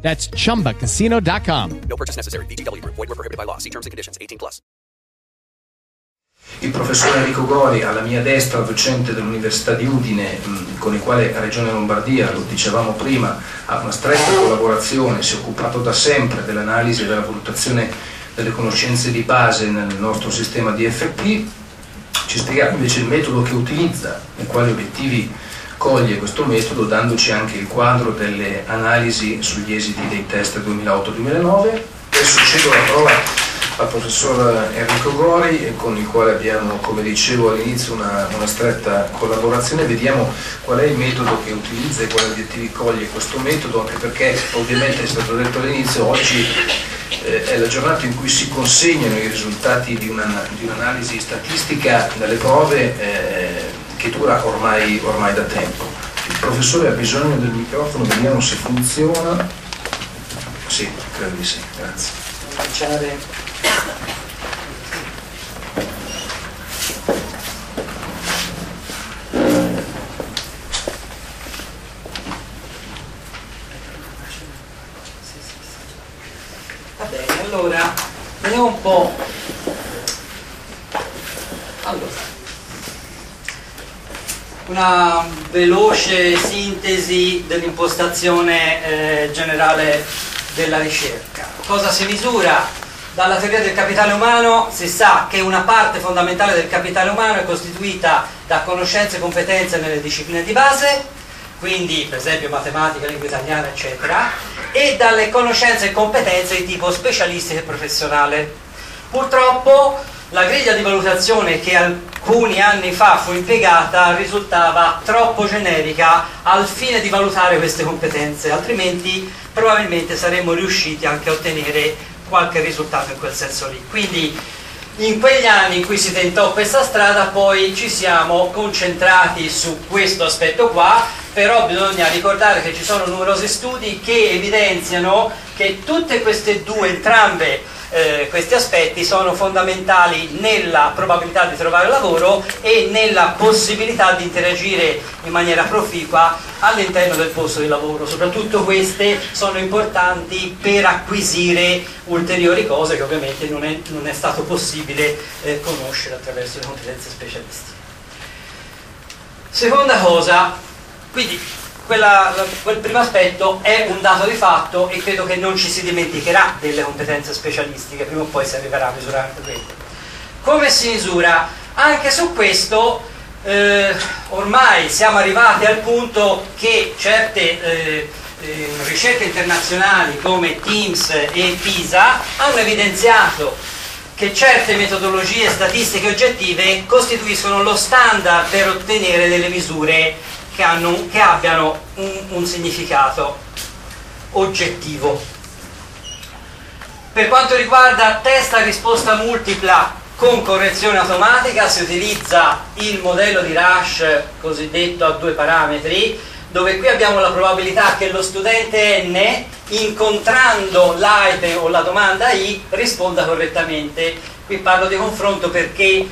That's chumbacasino.com. No purchase necessary. VGW Group. Void were prohibited by law. See terms and conditions. 18 plus. Il professor Enrico Gori, alla mia destra, docente dell'Università di Udine, con il quale la Regione Lombardia, lo dicevamo prima, ha una stretta collaborazione, si è occupato da sempre dell'analisi e della valutazione delle conoscenze di base nel nostro sistema di FP, ci spiegherà invece il metodo che utilizza e quali obiettivi coglie questo metodo, dandoci anche il quadro delle analisi sugli esiti dei test 2008-2009. Adesso cedo la parola al professor Enrico Gori con il quale abbiamo, come dicevo all'inizio, una, una, stretta collaborazione. Vediamo qual è il metodo che utilizza e quali obiettivi coglie questo metodo, anche perché ovviamente è stato detto all'inizio, oggi eh, è la giornata in cui si consegnano i risultati di, una, di un'analisi statistica dalle prove eh, che dura ormai, ormai da tempo. Il professore ha bisogno del microfono, vediamo se funziona. Sì, credo di sì, grazie. Va bene, allora vediamo un po'. Allora, una veloce sintesi dell'impostazione eh, generale della ricerca. Cosa si misura? Dalla teoria del capitale umano si sa che una parte fondamentale del capitale umano è costituita da conoscenze e competenze nelle discipline di base, quindi per esempio matematica, lingua italiana, eccetera, e dalle conoscenze e competenze di tipo specialistico e professionale. Purtroppo la griglia di valutazione che alcuni anni fa fu impiegata risultava troppo generica al fine di valutare queste competenze, altrimenti probabilmente saremmo riusciti anche a ottenere qualche risultato in quel senso lì. Quindi in quegli anni in cui si tentò questa strada poi ci siamo concentrati su questo aspetto qua, però bisogna ricordare che ci sono numerosi studi che evidenziano che tutte queste due, entrambe eh, questi aspetti sono fondamentali nella probabilità di trovare lavoro e nella possibilità di interagire in maniera proficua all'interno del posto di lavoro. Soprattutto queste sono importanti per acquisire ulteriori cose che ovviamente non è, non è stato possibile eh, conoscere attraverso le competenze specialistiche. Seconda cosa, quindi quella, quel primo aspetto è un dato di fatto e credo che non ci si dimenticherà delle competenze specialistiche, prima o poi si arriverà a misurare anche quelle. Come si misura? Anche su questo eh, ormai siamo arrivati al punto che certe eh, eh, ricerche internazionali come TIMS e PISA hanno evidenziato che certe metodologie statistiche oggettive costituiscono lo standard per ottenere delle misure che, hanno, che abbiano un, un significato oggettivo. Per quanto riguarda test a risposta multipla con correzione automatica si utilizza il modello di Rush cosiddetto a due parametri dove qui abbiamo la probabilità che lo studente n incontrando l'item o la domanda i risponda correttamente. Qui parlo di confronto perché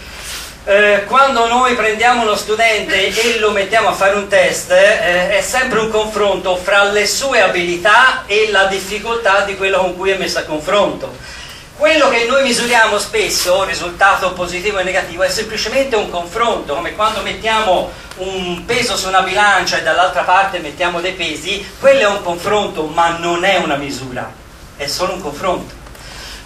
eh, quando noi prendiamo uno studente e lo mettiamo a fare un test eh, è sempre un confronto fra le sue abilità e la difficoltà di quello con cui è messo a confronto. Quello che noi misuriamo spesso, risultato positivo e negativo, è semplicemente un confronto, come quando mettiamo un peso su una bilancia e dall'altra parte mettiamo dei pesi, quello è un confronto, ma non è una misura, è solo un confronto.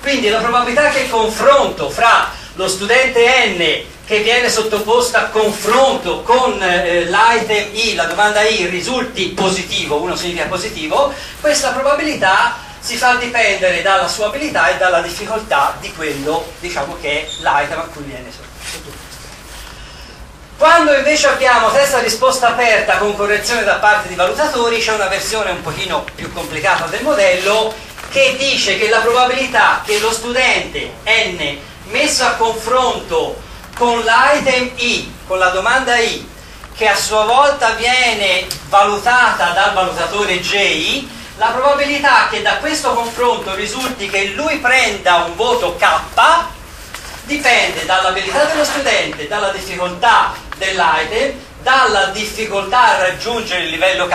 Quindi la probabilità che il confronto fra lo studente N che viene sottoposta a confronto con eh, l'item I, la domanda I risulti positivo, uno significa positivo, questa probabilità si fa dipendere dalla sua abilità e dalla difficoltà di quello diciamo, che è l'item a cui viene sottoposto. Quando invece abbiamo testa risposta aperta con correzione da parte di valutatori c'è una versione un pochino più complicata del modello che dice che la probabilità che lo studente n messo a confronto con l'item i, con la domanda i, che a sua volta viene valutata dal valutatore j, la probabilità che da questo confronto risulti che lui prenda un voto k dipende dall'abilità dello studente, dalla difficoltà dell'item, dalla difficoltà a raggiungere il livello K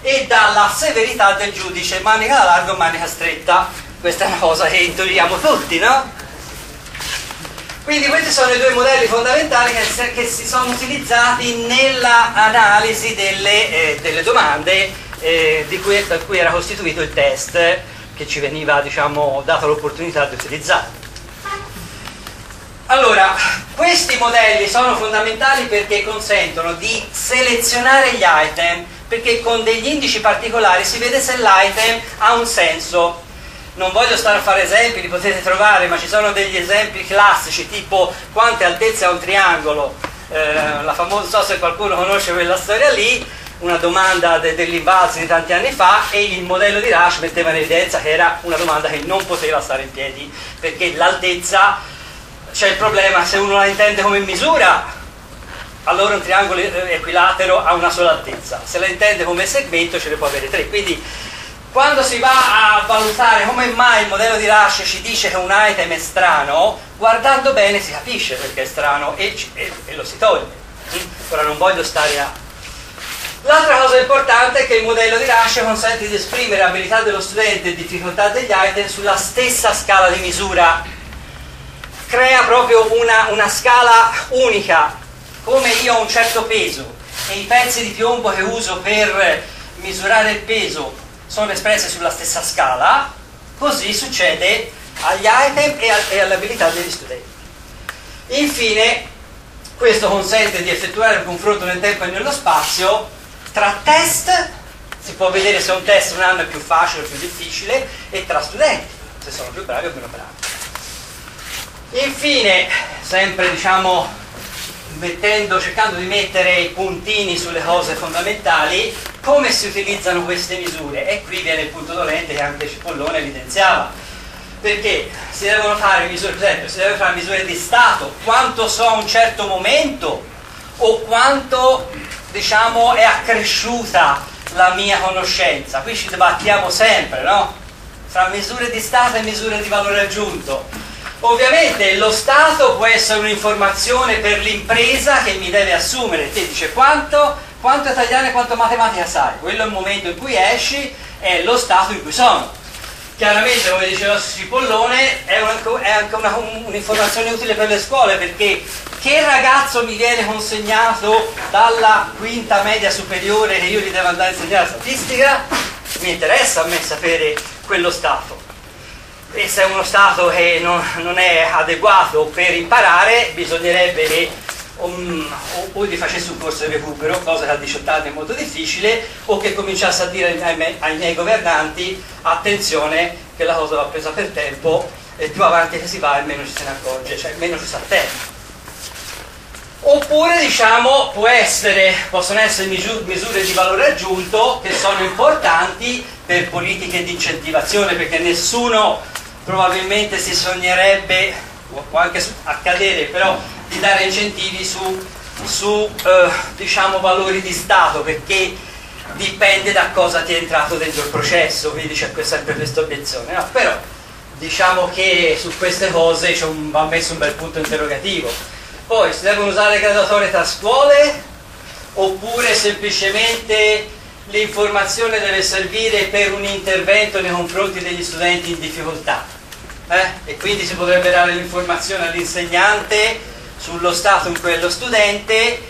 e dalla severità del giudice, manica larga o manica stretta. Questa è una cosa che intuiamo tutti, no? Quindi questi sono i due modelli fondamentali che, che si sono utilizzati nell'analisi delle, eh, delle domande eh, di cui, da cui era costituito il test che ci veniva diciamo, data l'opportunità di utilizzare. Allora, questi modelli sono fondamentali perché consentono di selezionare gli item, perché con degli indici particolari si vede se l'item ha un senso. Non voglio stare a fare esempi, li potete trovare, ma ci sono degli esempi classici, tipo quante altezze ha un triangolo, eh, la famosa, non so se qualcuno conosce quella storia lì, una domanda de, dell'invalsi di tanti anni fa e il modello di Rush metteva in evidenza che era una domanda che non poteva stare in piedi, perché l'altezza c'è il problema, se uno la intende come misura, allora un triangolo equilatero ha una sola altezza, se la intende come segmento ce ne può avere tre. Quindi quando si va a valutare come mai il modello di Rush ci dice che un item è strano, guardando bene si capisce perché è strano e, e, e lo si toglie. Ora non voglio stare a... L'altra cosa importante è che il modello di Rush consente di esprimere abilità dello studente e difficoltà degli item sulla stessa scala di misura. Crea proprio una, una scala unica, come io ho un certo peso e i pezzi di piombo che uso per misurare il peso sono espressi sulla stessa scala, così succede agli item e, e all'abilità degli studenti. Infine, questo consente di effettuare un confronto nel tempo e nello spazio tra test, si può vedere se un test un anno è più facile o più difficile, e tra studenti, se sono più bravi o meno bravi. Infine, sempre diciamo, mettendo, cercando di mettere i puntini sulle cose fondamentali, come si utilizzano queste misure? E qui viene il punto dolente che anche Cipollone evidenziava. Perché si devono fare misure, per esempio, si devono fare misure di stato, quanto so a un certo momento o quanto diciamo è accresciuta la mia conoscenza. Qui ci dibattiamo sempre, no? Fra misure di stato e misure di valore aggiunto Ovviamente lo Stato può essere un'informazione per l'impresa che mi deve assumere, ti dice quanto, quanto italiano e quanto matematica sai, quello è il momento in cui esci, è lo Stato in cui sono. Chiaramente, come diceva Cipollone, è, è anche una, un'informazione utile per le scuole perché che ragazzo mi viene consegnato dalla quinta media superiore che io gli devo andare a insegnare statistica, mi interessa a me sapere quello Stato se è uno Stato che non, non è adeguato per imparare, bisognerebbe che um, o, o gli facesse un corso di recupero, cosa che a 18 anni è molto difficile, o che cominciasse a dire ai, ai, ai miei governanti attenzione che la cosa va presa per tempo e più avanti che si va e meno ci se ne accorge, cioè meno ci sta tempo. Oppure diciamo essere, possono essere misure di valore aggiunto che sono importanti per politiche di incentivazione perché nessuno probabilmente si sognerebbe, può anche accadere, però di dare incentivi su, su eh, diciamo, valori di Stato, perché dipende da cosa ti è entrato dentro il processo, quindi c'è sempre questa obiezione. No, però diciamo che su queste cose un, va messo un bel punto interrogativo. Poi si devono usare graduatorie tra scuole oppure semplicemente l'informazione deve servire per un intervento nei confronti degli studenti in difficoltà eh? e quindi si potrebbe dare l'informazione all'insegnante sullo stato in cui è lo studente,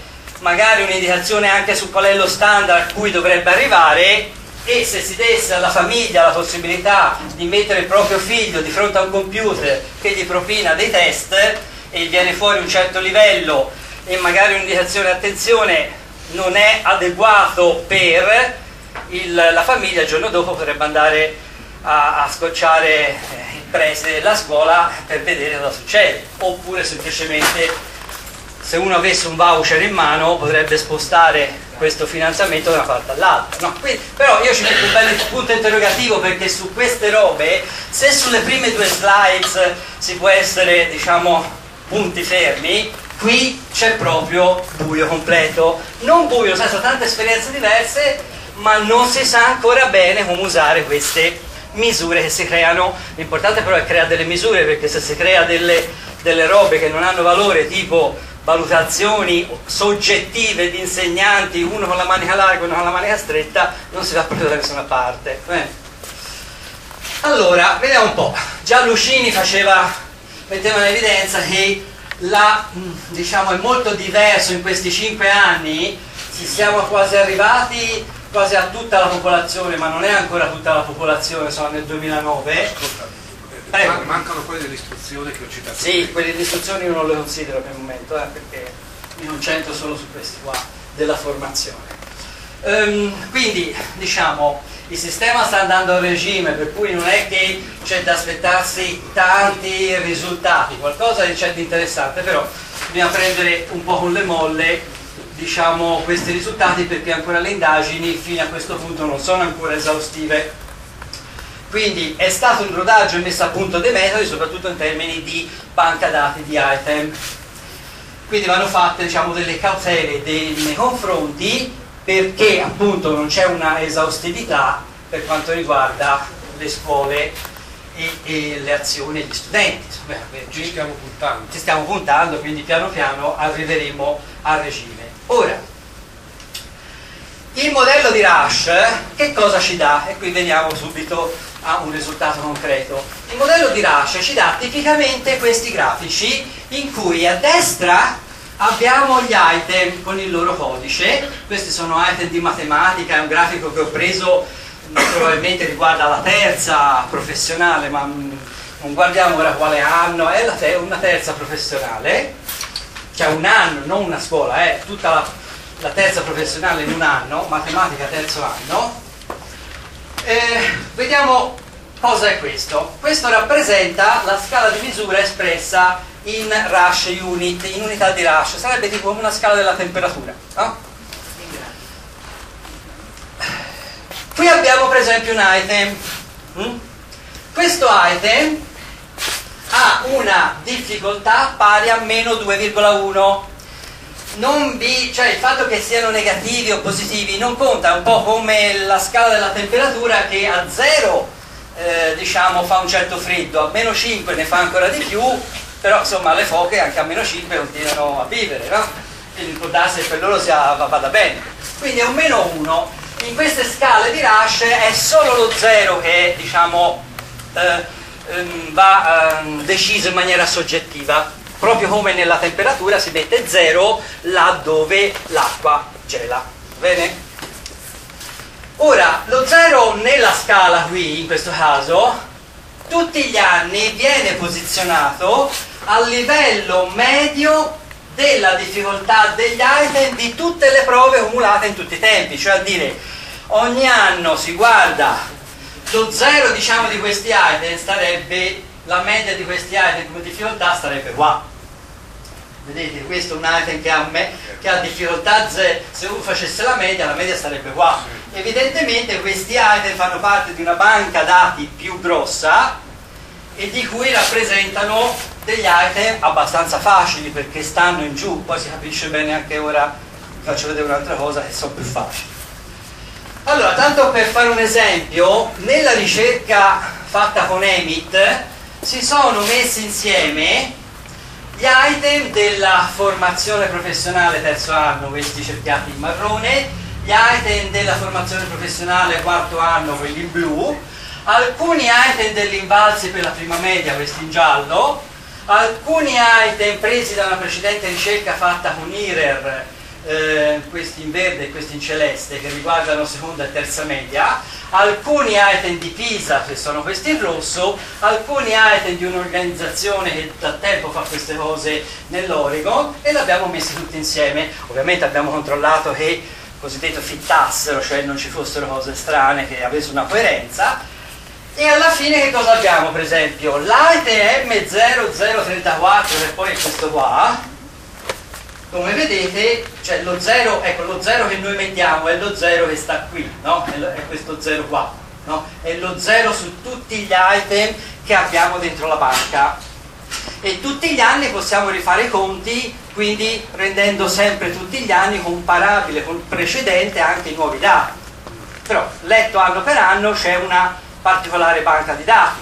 magari un'indicazione anche su qual è lo standard a cui dovrebbe arrivare e se si desse alla famiglia la possibilità di mettere il proprio figlio di fronte a un computer che gli propina dei test e viene fuori un certo livello e magari un'indicazione attenzione non è adeguato per il, la famiglia il giorno dopo potrebbe andare a, a scocciare eh, il preside della scuola per vedere cosa succede oppure semplicemente se uno avesse un voucher in mano potrebbe spostare questo finanziamento da una parte all'altra. No? Quindi, però io ci metto un bel punto interrogativo perché su queste robe, se sulle prime due slides si può essere, diciamo, punti fermi, qui c'è proprio buio completo. Non buio, nel tante esperienze diverse, ma non si sa ancora bene come usare queste misure che si creano. L'importante però è creare delle misure, perché se si crea delle, delle robe che non hanno valore, tipo valutazioni soggettive di insegnanti, uno con la manica larga e uno con la manica stretta, non si va proprio da nessuna parte. Bene. Allora, vediamo un po'. Già Lucini faceva, metteva in evidenza che la, diciamo, è molto diverso in questi cinque anni, ci siamo quasi arrivati quasi a tutta la popolazione, ma non è ancora tutta la popolazione, sono nel 2009. Prego. Mancano quelle dell'istruzione che ho citato. Sì, quelle dell'istruzione io non le considero per il momento, eh, perché mi concentro solo su questi qua della formazione. Um, quindi, diciamo, il sistema sta andando a regime, per cui non è che c'è da aspettarsi tanti risultati, qualcosa c'è di interessante, però bisogna prendere un po' con le molle diciamo, questi risultati perché ancora le indagini fino a questo punto non sono ancora esaustive. Quindi è stato un rodaggio messo a punto dei metodi, soprattutto in termini di banca dati di item. Quindi vanno fatte diciamo, delle cautele nei confronti perché appunto non c'è una esaustività per quanto riguarda le scuole e, e le azioni degli studenti. Beh, ci stiamo puntando. Ci stiamo puntando, quindi piano piano arriveremo a regime. Ora, il modello di Rush che cosa ci dà? E qui veniamo subito a un risultato concreto. Il modello di Rush ci dà tipicamente questi grafici in cui a destra abbiamo gli item con il loro codice, questi sono item di matematica, è un grafico che ho preso probabilmente riguarda la terza professionale, ma non guardiamo ora quale anno, è una terza professionale cioè un anno, non una scuola, è eh, tutta la, la, terza professionale in un anno, matematica terzo anno. Eh, vediamo cosa è questo. Questo rappresenta la scala di misura espressa in rush unit, in unità di rush, sarebbe tipo una scala della temperatura. No? Qui abbiamo per esempio un item. Mm? Questo item ha una difficoltà pari a meno 2,1 non vi, cioè il fatto che siano negativi o positivi non conta, è un po' come la scala della temperatura che a 0 eh, diciamo fa un certo freddo, a meno 5 ne fa ancora di più, però insomma le foche anche a meno 5 continuano a vivere, no? Quindi può darsi che per loro sia, vada bene. Quindi è un meno 1. In queste scale di Rush è solo lo 0 che diciamo eh, ehm, va ehm, deciso in maniera soggettiva, proprio come nella temperatura si mette 0 laddove l'acqua gela. Bene? Ora, lo 0 nella scala qui, in questo caso, tutti gli anni viene posizionato a livello medio della difficoltà degli item di tutte le prove cumulate in tutti i tempi, cioè a dire ogni anno si guarda lo zero diciamo di questi item starebbe la media di questi item come difficoltà starebbe qua. Vedete questo è un item che ha, me, che ha difficoltà 0 se uno facesse la media la media sarebbe qua. Evidentemente questi item fanno parte di una banca dati più grossa e di cui rappresentano degli item abbastanza facili perché stanno in giù. Poi si capisce bene anche ora faccio vedere un'altra cosa che sono più facili. Allora, tanto per fare un esempio, nella ricerca fatta con Emit si sono messi insieme gli item della formazione professionale terzo anno, questi cerchiati in marrone, gli item della formazione professionale quarto anno, quelli in blu, alcuni item dell'invalsi per la prima media, questi in giallo, alcuni item presi da una precedente ricerca fatta con IRER eh, questi in verde e questi in celeste che riguardano seconda e terza media, alcuni item di Pisa che sono questi in rosso, alcuni item di un'organizzazione che da tempo fa queste cose nell'Oregon e li abbiamo messi tutti insieme. Ovviamente abbiamo controllato che cosiddetto fittassero, cioè non ci fossero cose strane, che avessero una coerenza. E alla fine che cosa abbiamo per esempio? L'item M0034 che poi è questo qua, come vedete, cioè lo 0, ecco lo 0 che noi mettiamo è lo 0 che sta qui, no? È, questo 0 qua, no? È lo 0 su tutti gli item che abbiamo dentro la banca. E tutti gli anni possiamo rifare i conti, quindi rendendo sempre tutti gli anni comparabile con il precedente anche i nuovi dati. Però letto anno per anno c'è una particolare banca di dati.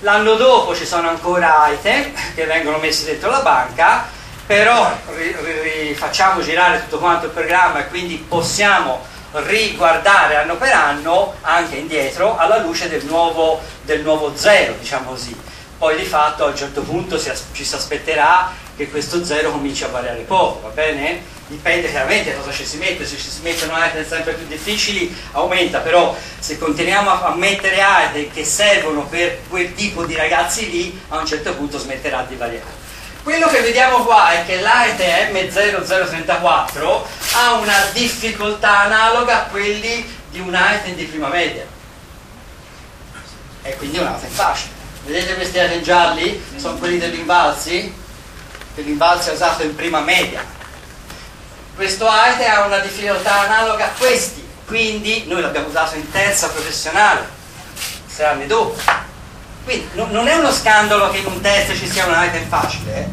L'anno dopo ci sono ancora item che vengono messi dentro la banca, però ri- ri- ri- facciamo girare tutto quanto il programma e quindi possiamo riguardare anno per anno anche indietro alla luce del nuovo, del nuovo zero, diciamo così. Poi di fatto a un certo punto si ci si aspetterà che questo zero cominci a variare poco, va bene? Dipende chiaramente da cosa ci si mette, se ci si mettono item sempre più difficili aumenta, però se continuiamo a, mettere item che servono per quel tipo di ragazzi lì, a un certo punto smetterà di variare. Quello che vediamo qua è che l'ITM 0034 ha una difficoltà analoga a quelli di un item di prima media. E quindi è un item facile. Vedete questi item gialli? Sono quelli dell'invalsi, che l'invalsi è usato in prima media. Questo item ha una difficoltà analoga a questi, quindi noi l'abbiamo usato in terza professionale, sei anni dopo. Quindi no- non è uno scandalo che in un test ci sia un item facile, eh?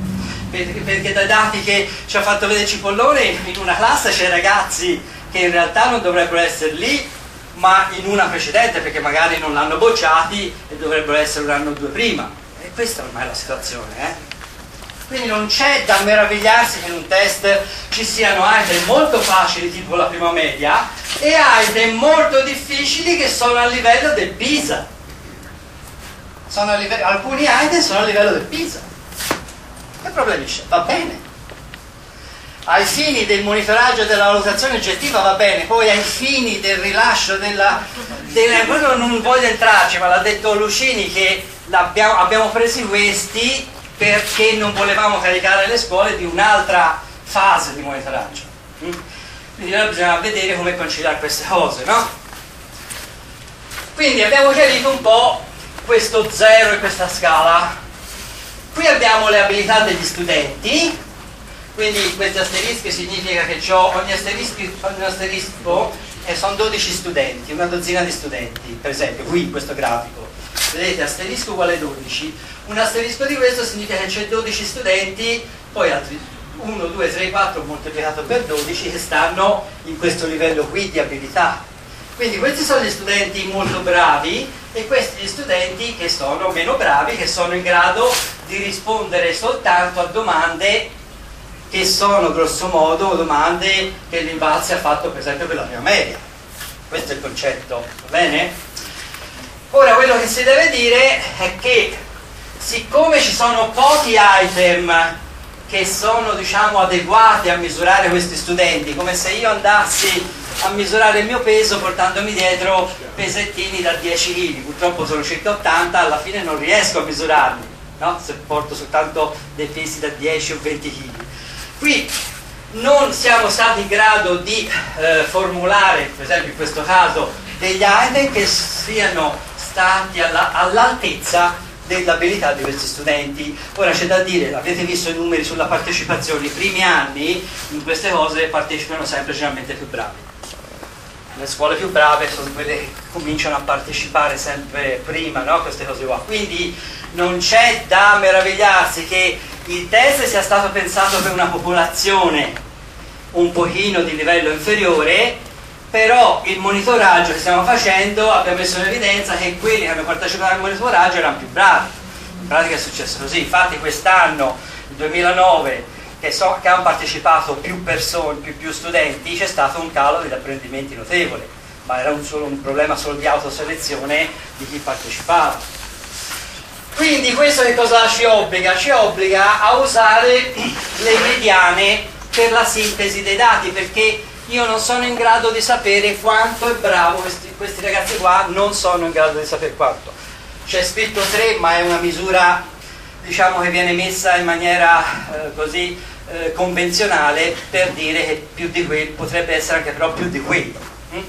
perché, perché dai dati che ci ha fatto vedere Cipollone in una classe c'è ragazzi che in realtà non dovrebbero essere lì, ma in una precedente perché magari non l'hanno bocciati e dovrebbero essere un anno o due prima. E questa ormai è la situazione. Eh? Quindi non c'è da meravigliarsi che in un test ci siano item molto facili tipo la prima media e item molto difficili che sono a livello del PISA. Sono a live- alcuni item sono a livello del PISA. Che problemi c'è? Va bene. Ai fini del monitoraggio della valutazione oggettiva va bene, poi ai fini del rilascio della... della non voglio entrarci, ma l'ha detto Lucini che abbiamo presi questi perché non volevamo caricare le scuole di un'altra fase di monitoraggio. Mm? Quindi ora bisogna vedere come conciliare queste cose, no? Quindi abbiamo chiarito un po' questo zero e questa scala. Qui abbiamo le abilità degli studenti, quindi questi asterischi significa che ogni asterisco, ogni asterisco e sono 12 studenti, una dozzina di studenti, per esempio qui in questo grafico. Vedete, asterisco uguale 12. Un asterisco di questo significa che c'è 12 studenti, poi altri 1, 2, 3, 4 moltiplicato per 12 che stanno in questo livello qui di abilità. Quindi questi sono gli studenti molto bravi e questi gli studenti che sono meno bravi, che sono in grado di rispondere soltanto a domande che sono grosso modo domande che l'Invalsi ha fatto per esempio per la prima media. Questo è il concetto, va bene? Ora quello che si deve dire è che siccome ci sono pochi item che sono diciamo adeguati a misurare questi studenti, come se io andassi a misurare il mio peso portandomi dietro pesettini da 10 kg, purtroppo sono circa 80, alla fine non riesco a misurarli, no? se porto soltanto dei pesi da 10 o 20 kg. Qui non siamo stati in grado di eh, formulare, per esempio in questo caso, degli item che siano stati alla- all'altezza dell'abilità di questi studenti. Ora c'è da dire, avete visto i numeri sulla partecipazione, i primi anni in queste cose partecipano sempre generalmente più bravi. Le scuole più brave sono quelle che cominciano a partecipare sempre prima, no? Queste cose qua. Quindi non c'è da meravigliarsi che il test sia stato pensato per una popolazione un pochino di livello inferiore, però il monitoraggio che stiamo facendo abbiamo messo in evidenza che quelli che hanno partecipato al monitoraggio erano più bravi. In pratica è successo così, infatti quest'anno, il 2009, che, so, che hanno partecipato più persone, più, più studenti, c'è stato un calo degli apprendimenti notevole, ma era un, solo, un problema solo di autoselezione di chi partecipava. Quindi questo che cosa ci obbliga? Ci obbliga a usare le mediane per la sintesi dei dati, perché io non sono in grado di sapere quanto è bravo questi, questi ragazzi qua, non sono in grado di sapere quanto. C'è scritto 3, ma è una misura diciamo che viene messa in maniera eh, così eh, convenzionale per dire che più di quello potrebbe essere anche però più di quello. mm?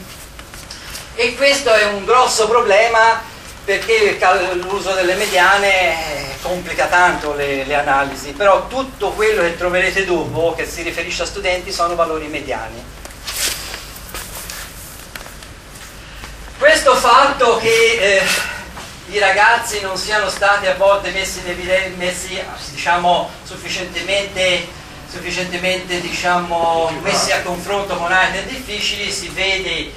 E questo è un grosso problema perché l'uso delle mediane eh, complica tanto le, le analisi, però tutto quello che troverete dopo che si riferisce a studenti sono valori mediani. Questo fatto che eh, i ragazzi non siano stati a volte messi, in eviden- messi diciamo, sufficientemente, sufficientemente diciamo, messi a confronto con item difficili si vede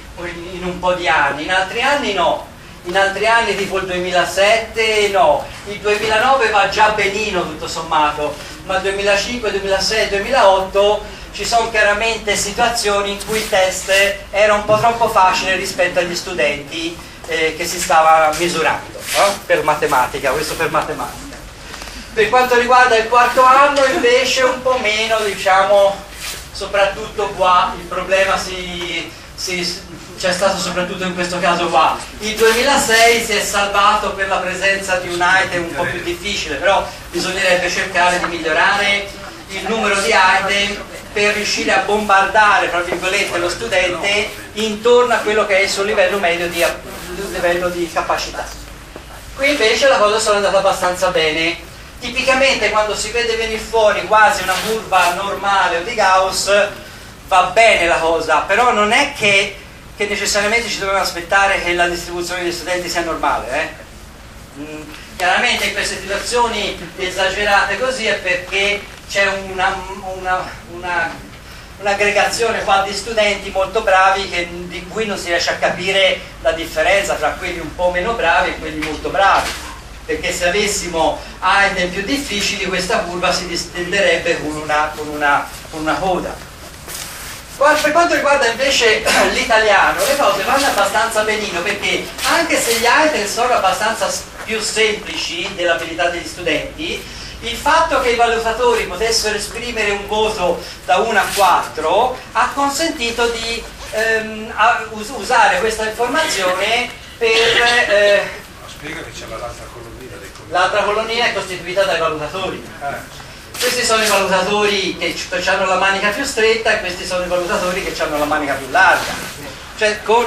in un po' di anni, in altri anni no, in altri anni tipo il 2007 no, il 2009 va già benino tutto sommato, ma il 2005, 2006, 2008 ci sono chiaramente situazioni in cui il test era un po' troppo facile rispetto agli studenti eh, che si stava misurando eh? per matematica, questo per matematica. Per quanto riguarda il quarto anno invece un po' meno, diciamo, soprattutto qua il problema si, si, c'è stato soprattutto in questo caso qua. Il 2006 si è salvato per la presenza di un item un po' più difficile, però bisognerebbe cercare di migliorare il numero di item per riuscire a bombardare, tra virgolette, lo studente intorno a quello che è il suo livello medio di, livello di capacità. Qui invece la cosa sono andata abbastanza bene. Tipicamente quando si vede venire fuori quasi una curva normale o di Gauss va bene la cosa, però non è che, che necessariamente ci dobbiamo aspettare che la distribuzione degli studenti sia normale. Eh? Mm, chiaramente in queste situazioni esagerate così è perché c'è una, una, una, un'aggregazione qua di studenti molto bravi che, di cui non si riesce a capire la differenza tra quelli un po' meno bravi e quelli molto bravi. Perché se avessimo item più difficili questa curva si distenderebbe con una, con una, con una coda. Per quanto riguarda invece l'italiano le cose vanno abbastanza benino perché anche se gli item sono abbastanza più semplici dell'abilità degli studenti il fatto che i valutatori potessero esprimere un voto da 1 a 4 ha consentito di ehm, usare questa informazione per... Eh, spiega che c'è l'altra colonnina dei L'altra colonnina è costituita dai valutatori. Eh. Questi sono i valutatori che hanno la manica più stretta e questi sono i valutatori che hanno la manica più larga. Cioè con,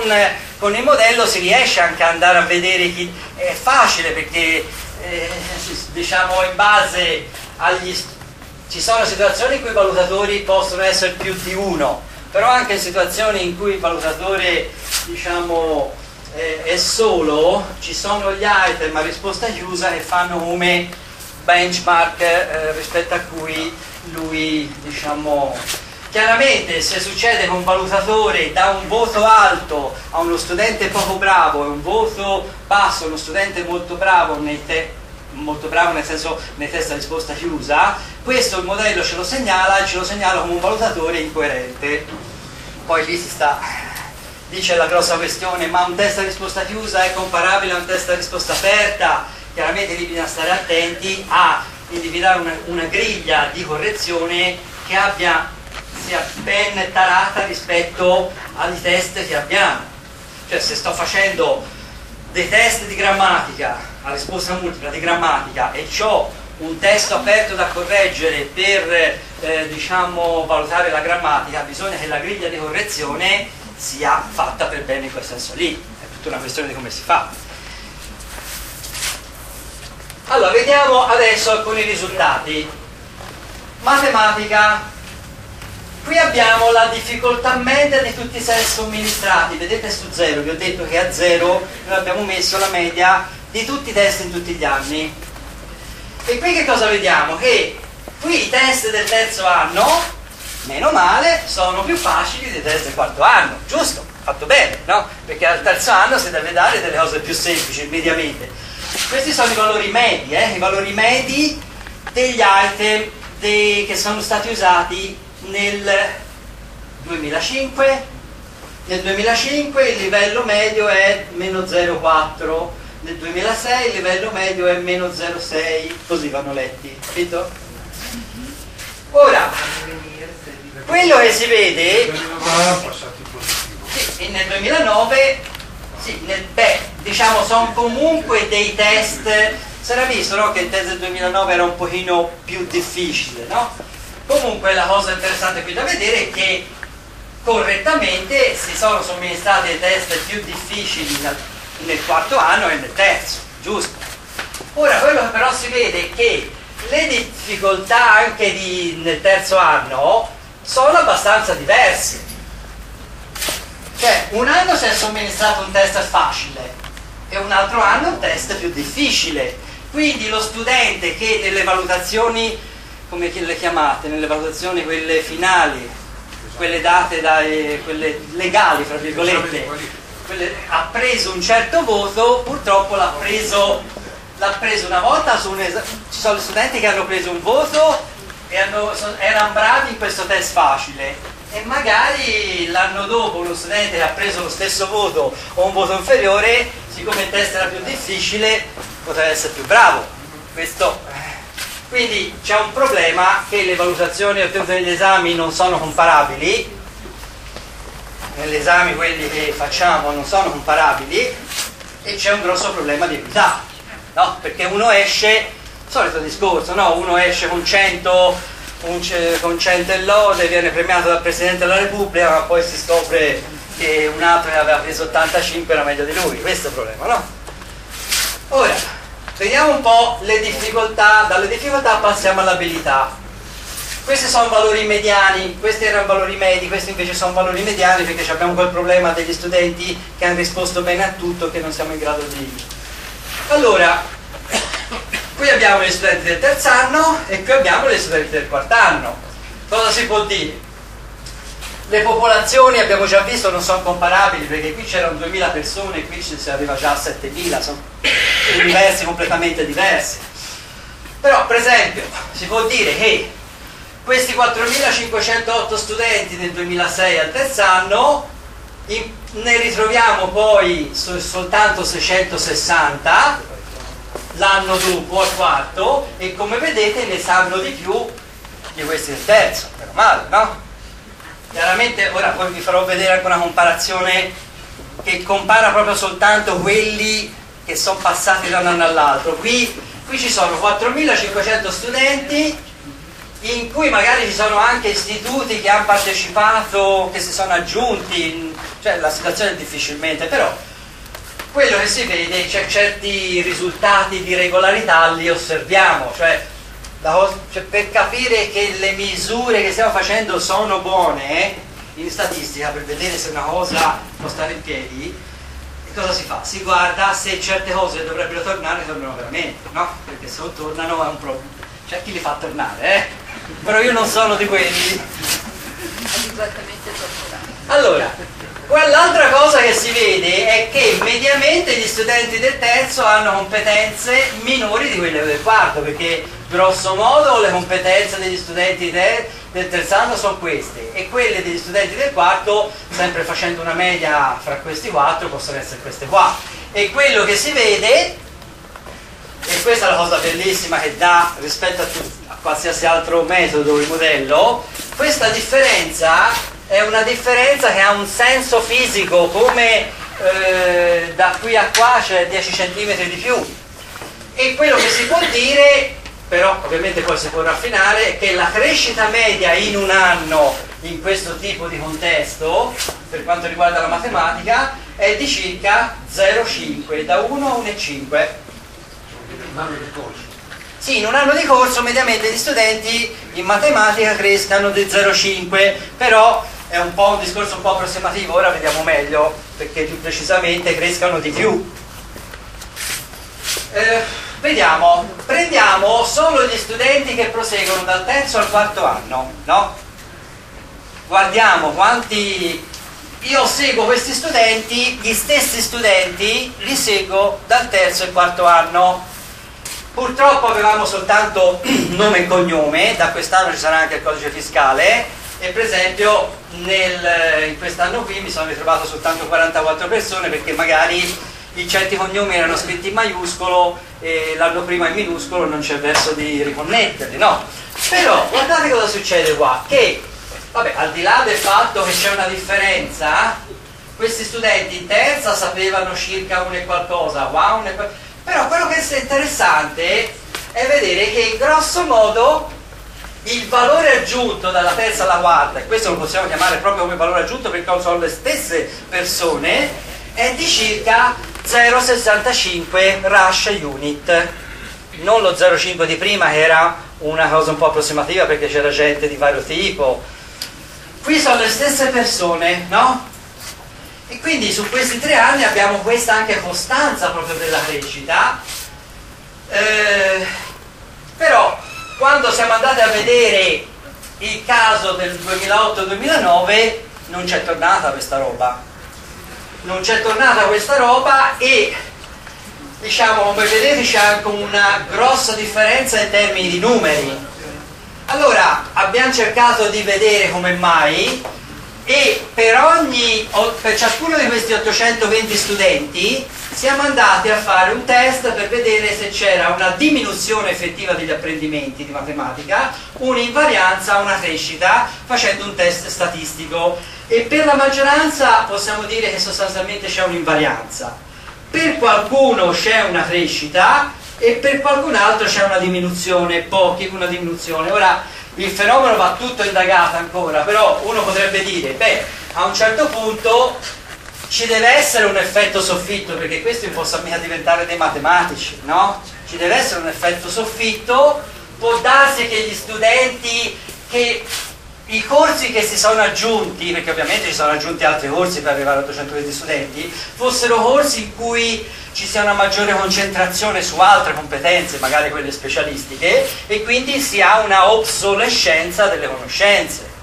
con il modello si riesce anche ad andare a vedere chi... È facile perché eh, diciamo in base agli ci sono situazioni in cui i valutatori possono essere più di uno però anche in situazioni in cui il valutatore diciamo eh, è solo ci sono gli item a risposta chiusa che fanno come benchmark eh, rispetto a cui lui diciamo Chiaramente se succede che un valutatore dà un voto alto a uno studente poco bravo e un voto basso a uno studente molto bravo nei te- molto bravo nel senso nei test a risposta chiusa, questo il modello ce lo segnala e ce lo segnala come un valutatore incoerente. Poi lì si sta, dice la grossa questione, ma un test a risposta chiusa è comparabile a un test a risposta aperta? Chiaramente lì bisogna stare attenti a individuare una, una griglia di correzione che abbia sia ben tarata rispetto ai test che abbiamo. Cioè se sto facendo dei test di grammatica a risposta multipla di grammatica e ho un testo aperto da correggere per eh, diciamo, valutare la grammatica, bisogna che la griglia di correzione sia fatta per bene in quel senso lì. È tutta una questione di come si fa. Allora, vediamo adesso alcuni risultati. Matematica Qui abbiamo la difficoltà media di tutti i set somministrati, vedete su 0, vi ho detto che a 0 noi abbiamo messo la media di tutti i test in tutti gli anni. E qui che cosa vediamo? Che qui i test del terzo anno, meno male, sono più facili dei test del quarto anno, giusto? Fatto bene, no? Perché al terzo anno si deve dare delle cose più semplici, mediamente. Questi sono i valori medi, eh? i valori medi degli item dei, che sono stati usati nel 2005 nel 2005 il livello medio è meno 0,4 nel 2006 il livello medio è meno 0,6 così vanno letti capito? ora quello che si vede sì, nel 2009 sì, nel, beh, diciamo sono comunque dei test si era visto no, che il test del 2009 era un pochino più difficile no? Comunque la cosa interessante qui da vedere è che correttamente si sono somministrati dei test più difficili nel quarto anno e nel terzo, giusto? Ora quello che però si vede è che le difficoltà anche di- nel terzo anno sono abbastanza diverse. Cioè, un anno si è somministrato un test facile e un altro anno un test più difficile. Quindi lo studente che nelle valutazioni, come le chiamate, nelle valutazioni quelle finali, quelle date dai, quelle legali, fra virgolette, quelle- ha preso un certo voto, purtroppo l'ha preso, l'ha preso una volta un. Ci sono studenti che hanno preso un voto e hanno- erano bravi in questo test facile e magari l'anno dopo uno studente che ha preso lo stesso voto o un voto inferiore, siccome il test era più difficile, poteva essere più bravo. Questo quindi c'è un problema che le valutazioni ottenute negli esami non sono comparabili, negli esami quelli che facciamo non sono comparabili e c'è un grosso problema di equità, no? Perché uno esce, solito discorso, no? Uno esce con 100, un ce- con 100 e lode, viene premiato dal Presidente della Repubblica, ma poi si scopre che un altro che aveva preso 85 era meglio di lui, questo è il problema, no? Ora, vediamo un po' le difficoltà, dalle difficoltà passiamo all'abilità. Questi sono valori mediani, questi erano valori medi, questi invece sono valori mediani perché abbiamo quel problema degli studenti che hanno risposto bene a tutto che non siamo in grado di... Allora, qui abbiamo gli studenti del terzo anno e qui abbiamo gli studenti del quarto anno. Cosa si può dire? Le popolazioni abbiamo già visto non sono comparabili perché qui c'erano 2000 persone e qui si arriva già a 7000, sono universi completamente diversi. Però per esempio si può dire che questi 4.508 studenti del 2006 al terzo anno in- ne ritroviamo poi so- soltanto 660 l'anno dopo al quarto e come vedete ne sanno di più di questi del terzo, meno male, no? Chiaramente ora poi vi farò vedere anche una comparazione che compara proprio soltanto quelli che sono passati da un anno all'altro. Qui, qui ci sono 4.500 studenti in cui magari ci sono anche istituti che hanno partecipato, che si sono aggiunti, cioè la situazione è difficilmente, però quello che si vede, c'è certi risultati di regolarità li osserviamo, cioè, la cos- cioè, per capire che le misure che stiamo facendo sono buone eh, in statistica, per vedere se una cosa può stare in piedi, cosa si fa? Si guarda se certe cose dovrebbero tornare, tornano veramente, no? Perché se non tornano è un problema. C'è chi li fa tornare, eh? Però io non sono di quelli. Allora, quell'altra cosa che si vede è che mediamente gli studenti del terzo hanno competenze minori di quelle del quarto, perché grosso modo le competenze degli studenti de- del terzo anno sono queste e quelle degli studenti del quarto, sempre facendo una media fra questi quattro, possono essere queste qua. E quello che si vede e questa è la cosa bellissima che dà rispetto a, a qualsiasi altro metodo il modello, questa differenza è una differenza che ha un senso fisico, come eh, da qui a qua c'è 10 cm di più. E quello che si può dire, però ovviamente poi si può raffinare, che la crescita media in un anno in questo tipo di contesto, per quanto riguarda la matematica, è di circa 0,5, da 1 a 1,5. Sì, in un anno di corso mediamente gli studenti in matematica crescano di 0,5, però è un po' un discorso un po' approssimativo, ora vediamo meglio perché più precisamente crescano di più. Eh, vediamo, prendiamo solo gli studenti che proseguono dal terzo al quarto anno, no? Guardiamo quanti io seguo questi studenti, gli stessi studenti li seguo dal terzo al quarto anno. Purtroppo avevamo soltanto nome e cognome, da quest'anno ci sarà anche il codice fiscale e per esempio nel- in quest'anno qui mi sono ritrovato soltanto 44 persone perché magari i certi cognomi erano scritti in maiuscolo e l'anno prima in minuscolo non c'è verso di riconnetterli, no? Però guardate cosa succede qua, che vabbè, al di là del fatto che c'è una differenza, questi studenti in terza sapevano circa un e qualcosa, qua un e qualcosa, però quello che è interessante è vedere che grosso modo il valore aggiunto dalla terza alla quarta, e questo lo possiamo chiamare proprio come valore aggiunto perché sono le stesse persone, è di circa 0,65 rush unit, non lo 0,5 di prima che era una cosa un po' approssimativa perché c'era gente di vario tipo. Qui sono le stesse persone, no? E quindi su questi tre anni abbiamo questa anche costanza proprio della crescita. Eh, però quando siamo andati a vedere il caso del 2008-2009 non c'è tornata questa roba. Non c'è tornata questa roba e diciamo come vedete c'è anche una grossa differenza in termini di numeri. Allora abbiamo cercato di vedere come mai e per, ogni, per ciascuno di questi 820 studenti siamo andati a fare un test per vedere se c'era una diminuzione effettiva degli apprendimenti di matematica, un'invarianza, una crescita, facendo un test statistico. E per la maggioranza possiamo dire che sostanzialmente c'è un'invarianza. Per qualcuno c'è una crescita e per qualcun altro c'è una diminuzione, pochi una diminuzione. Ora, il fenomeno va tutto indagato ancora, però uno potrebbe dire, beh, a un certo punto ci deve essere un effetto soffitto, perché questi non possono mica diventare dei matematici, no? Ci deve essere un effetto soffitto, può darsi che gli studenti che i corsi che si sono aggiunti, perché ovviamente ci sono aggiunti altri corsi per arrivare a 820 studenti, fossero corsi in cui ci sia una maggiore concentrazione su altre competenze, magari quelle specialistiche, e quindi si ha una obsolescenza delle conoscenze.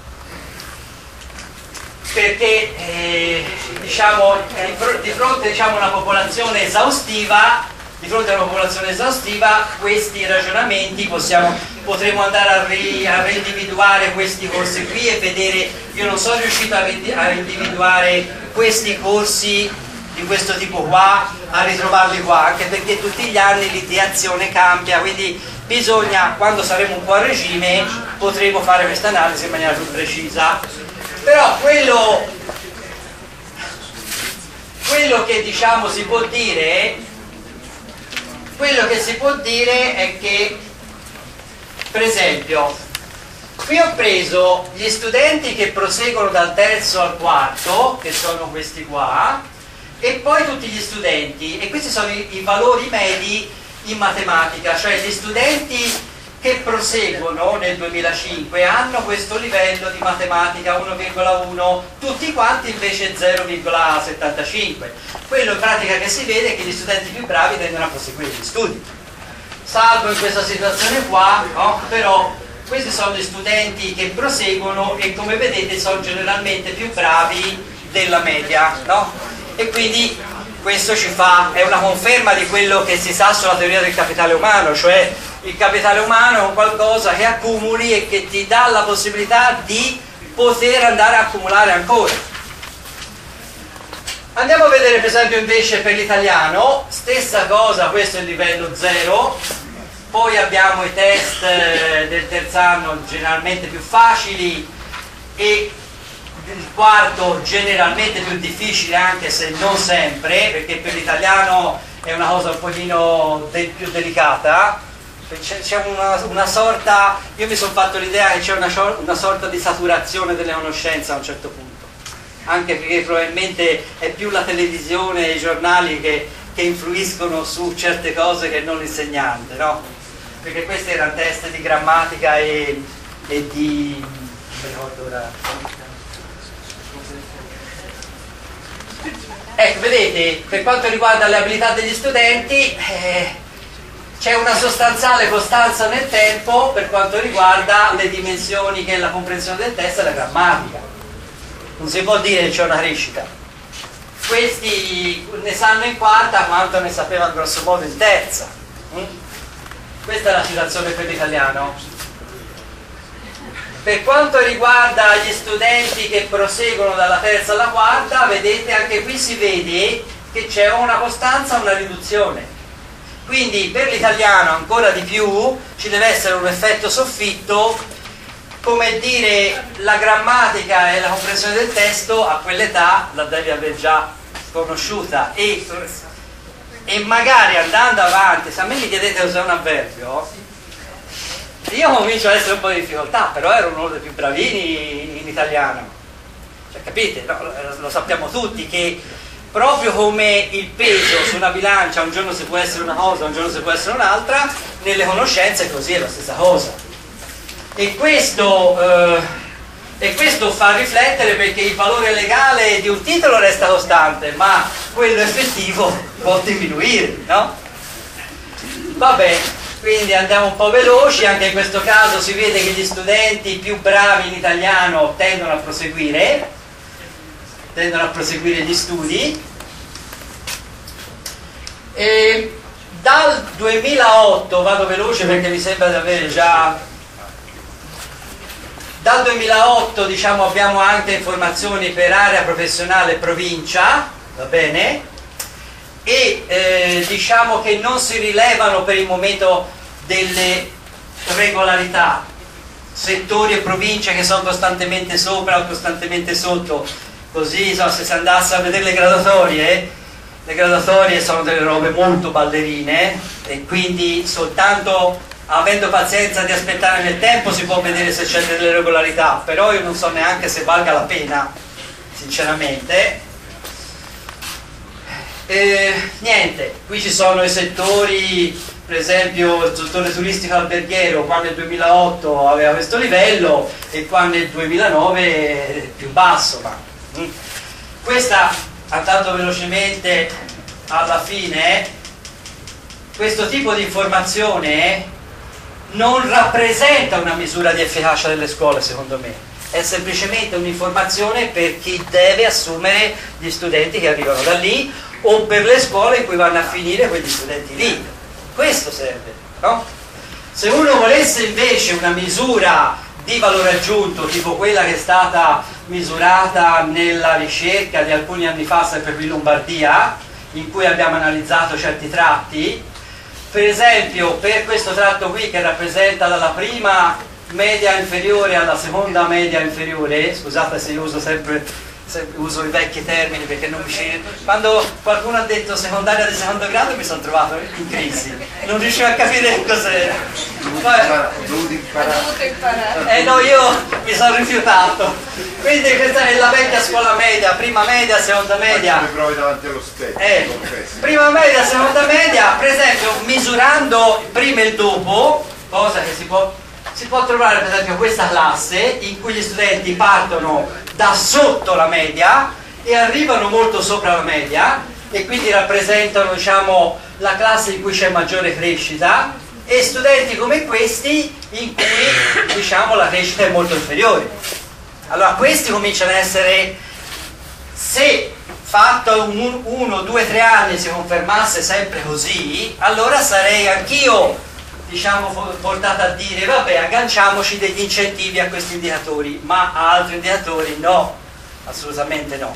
Perché eh, diciamo, di fronte diciamo, a una popolazione esaustiva, di fronte a una popolazione esaustiva, questi ragionamenti possiamo, potremo andare a, ri, a reindividuare questi corsi qui e vedere, io non sono riuscito a, a individuare questi corsi di questo tipo qua a ritrovarli qua, anche perché tutti gli anni l'ideazione cambia, quindi bisogna, quando saremo un po' a regime, potremo fare questa analisi in maniera più precisa. Però quello, quello che diciamo si può dire, quello che si può dire è che, per esempio, qui ho preso gli studenti che proseguono dal terzo al quarto, che sono questi qua, e poi tutti gli studenti e questi sono i, i valori medi in matematica, cioè gli studenti che proseguono nel 2005 hanno questo livello di matematica 1,1, tutti quanti invece 0,75. Quello in pratica che si vede è che gli studenti più bravi tendono a proseguire gli studi. Salvo in questa situazione qua, no? però questi sono gli studenti che proseguono e come vedete sono generalmente più bravi della media. No? e quindi questo ci fa, è una conferma di quello che si sa sulla teoria del capitale umano, cioè il capitale umano è qualcosa che accumuli e che ti dà la possibilità di poter andare a accumulare ancora. Andiamo a vedere per esempio invece per l'italiano, stessa cosa, questo è il livello 0, poi abbiamo i test eh, del terzo anno generalmente più facili e il quarto generalmente più difficile anche se non sempre perché per l'italiano è una cosa un pochino de più delicata. C'è una, una, sorta io mi sono fatto l'idea che c'è una, una, sorta di saturazione delle conoscenze a un certo punto anche perché probabilmente è più la televisione e i giornali che, che influiscono su certe cose che non l'insegnante no? perché questi erano test di grammatica e, e di Ecco, vedete, per quanto riguarda le abilità degli studenti, eh, c'è una sostanziale costanza nel tempo per quanto riguarda le dimensioni che è la comprensione del testo e la grammatica. Non si può dire che c'è una crescita. Questi ne sanno in quarta quanto ne sapevano grosso modo in terza. Mm? Questa è la situazione per l'italiano. Per quanto riguarda gli studenti che proseguono dalla terza alla quarta, vedete anche qui si vede che c'è una costanza una riduzione. Quindi per l'italiano ancora di più ci deve essere un effetto soffitto, come dire la grammatica e la comprensione del testo a quell'età la devi aver già conosciuta e, e magari andando avanti, se a me mi chiedete cos'è un avverbio, io comincio ad essere un po' di difficoltà, però ero uno dei più bravini in italiano. Cioè, capite? No, lo sappiamo tutti che proprio come il peso su una bilancia un giorno si può essere una cosa, un giorno si può essere un'altra, nelle conoscenze così è la stessa cosa. E questo, eh, e questo fa riflettere perché il valore legale di un titolo resta costante, ma quello effettivo può diminuire, no? Vabbè, quindi andiamo un po' veloci, anche in questo caso si vede che gli studenti più bravi in italiano tendono a proseguire, tendono a proseguire gli studi. E dal 2008, vado veloce perché mi sembra di avere già... Dal 2008 diciamo, abbiamo anche informazioni per area professionale e provincia, va bene? e eh, diciamo che non si rilevano per il momento delle regolarità, settori e province che sono costantemente sopra o costantemente sotto, così so, se si andasse a vedere le graduatorie, le graduatorie sono delle robe molto ballerine e quindi soltanto avendo pazienza di aspettare nel tempo si può vedere se c'è delle regolarità, però io non so neanche se valga la pena, sinceramente, eh, niente, qui ci sono i settori, per esempio il settore turistico alberghiero, qua nel 2008 aveva questo livello e qua nel 2009 è più basso. Ma, mm. Questa, andando velocemente alla fine, questo tipo di informazione non rappresenta una misura di efficacia delle scuole, secondo me è semplicemente un'informazione per chi deve assumere gli studenti che arrivano da lì o per le scuole in cui vanno a finire quegli studenti lì. Questo serve, no? Se uno volesse invece una misura di valore aggiunto, tipo quella che è stata misurata nella ricerca di alcuni anni fa, sempre qui in Lombardia, in cui abbiamo analizzato certi tratti, per esempio per questo tratto qui che rappresenta dalla prima media inferiore alla seconda media inferiore, scusate se io uso sempre uso i vecchi termini perché non mi ci... Quando qualcuno ha detto secondaria di secondo grado mi sono trovato in crisi, non riuscivo a capire cos'era. Ho dovuto imparare. Eh no, io mi sono rifiutato. Quindi questa è la vecchia scuola media, prima media, seconda media. le prove davanti allo specchio. Eh, prima media, seconda media, per esempio misurando prima e dopo, cosa che si può, si può trovare per esempio questa classe in cui gli studenti partono da sotto la media e arrivano molto sopra la media e quindi rappresentano diciamo, la classe in cui c'è maggiore crescita e studenti come questi in cui diciamo, la crescita è molto inferiore. Allora questi cominciano ad essere, se fatto un, uno, due, tre anni si confermasse sempre così, allora sarei anch'io diciamo, portata a dire vabbè agganciamoci degli incentivi a questi indicatori, ma a altri indicatori no, assolutamente no.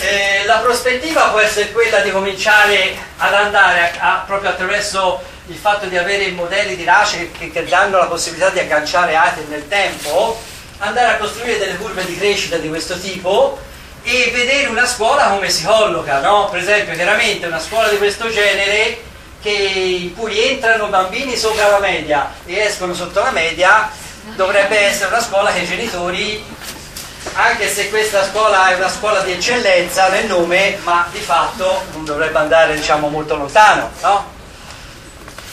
Eh, la prospettiva può essere quella di cominciare ad andare a, a, proprio attraverso il fatto di avere modelli di RACE che, che danno la possibilità di agganciare item nel tempo, andare a costruire delle curve di crescita di questo tipo e vedere una scuola come si colloca, no? per esempio chiaramente una scuola di questo genere che, in cui entrano bambini sopra la media e escono sotto la media, dovrebbe essere una scuola che i genitori, anche se questa scuola è una scuola di eccellenza nel nome, ma di fatto non dovrebbe andare diciamo, molto lontano. No?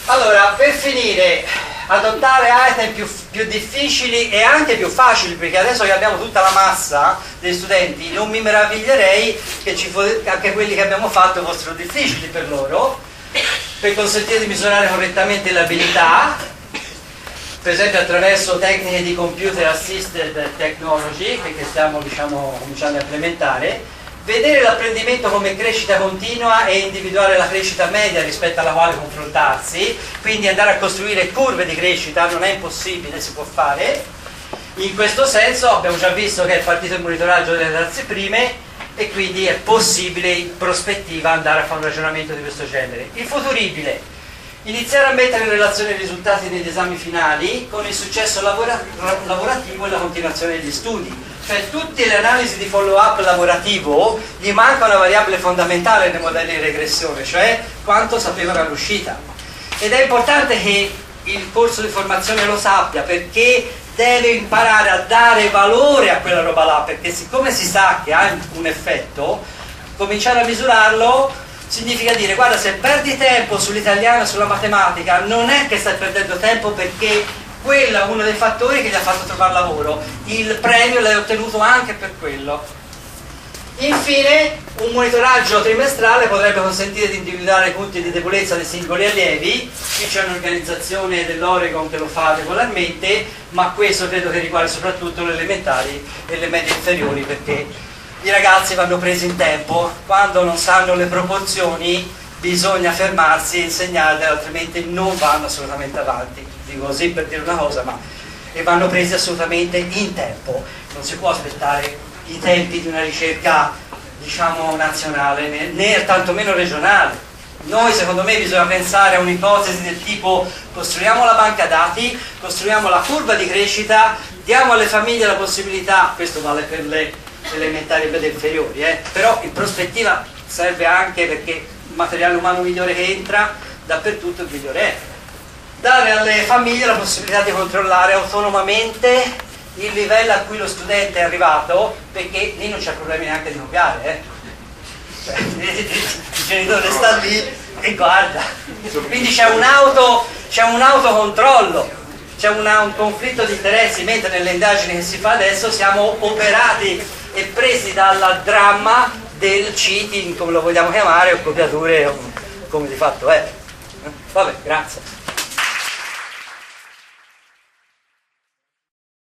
Allora, per finire, adottare item più, più, difficili e anche più facili, perché adesso che abbiamo tutta la massa degli studenti, non mi meraviglierei che ci, anche quelli che abbiamo fatto fossero difficili per loro, per consentire di misurare correttamente l'abilità, per esempio attraverso tecniche di computer assisted technology che stiamo diciamo, cominciando a implementare, vedere l'apprendimento come crescita continua e individuare la crescita media rispetto alla quale confrontarsi, quindi andare a costruire curve di crescita non è impossibile, si può fare. In questo senso abbiamo già visto che è partito il monitoraggio delle razze prime e quindi è possibile in prospettiva andare a fare un ragionamento di questo genere. Il futuribile, iniziare a mettere in relazione i risultati degli esami finali con il successo lavora lavorativo e la continuazione degli studi. Cioè tutte le analisi di follow up lavorativo gli manca una variabile fondamentale nei modelli di regressione, cioè quanto sapevano all'uscita. Ed è importante che il corso di formazione lo sappia perché deve imparare a dare valore a quella roba là, perché siccome si sa che ha un effetto, Cominciare a misurarlo significa dire guarda se perdi tempo sull'italiano sulla matematica non è che stai perdendo tempo perché quello è uno dei fattori che gli ha fatto trovare lavoro, il premio l'hai ottenuto anche per quello. Infine, un monitoraggio trimestrale potrebbe consentire di individuare punti di debolezza dei singoli allievi, qui c'è un'organizzazione dell'Oregon che lo fa regolarmente, ma questo credo che riguardi soprattutto le elementari e le medie inferiori perché i ragazzi vanno presi in tempo, quando non sanno le proporzioni bisogna fermarsi e insegnarle, altrimenti non vanno assolutamente avanti. Dico così per dire una cosa, ma e vanno presi assolutamente in tempo, non si può aspettare i tempi di una ricerca diciamo nazionale né, né tantomeno regionale. Noi secondo me bisogna pensare a un'ipotesi del tipo costruiamo la banca dati, costruiamo la curva di crescita, diamo alle famiglie la possibilità, questo vale per le elementari e le inferiori, eh, però in prospettiva serve anche perché il materiale umano migliore che entra dappertutto il migliore è. Dare alle famiglie la possibilità di controllare autonomamente il livello a cui lo studente è arrivato, perché lì non c'è problemi neanche di copiare, eh? cioè, il genitore sta lì e guarda. Quindi c'è un, auto, c'è un autocontrollo, c'è una, un conflitto di interessi, mentre nelle indagini che si fa adesso siamo operati e presi dal dramma del cheating, come lo vogliamo chiamare, o copiature, come di fatto è. Vabbè, grazie.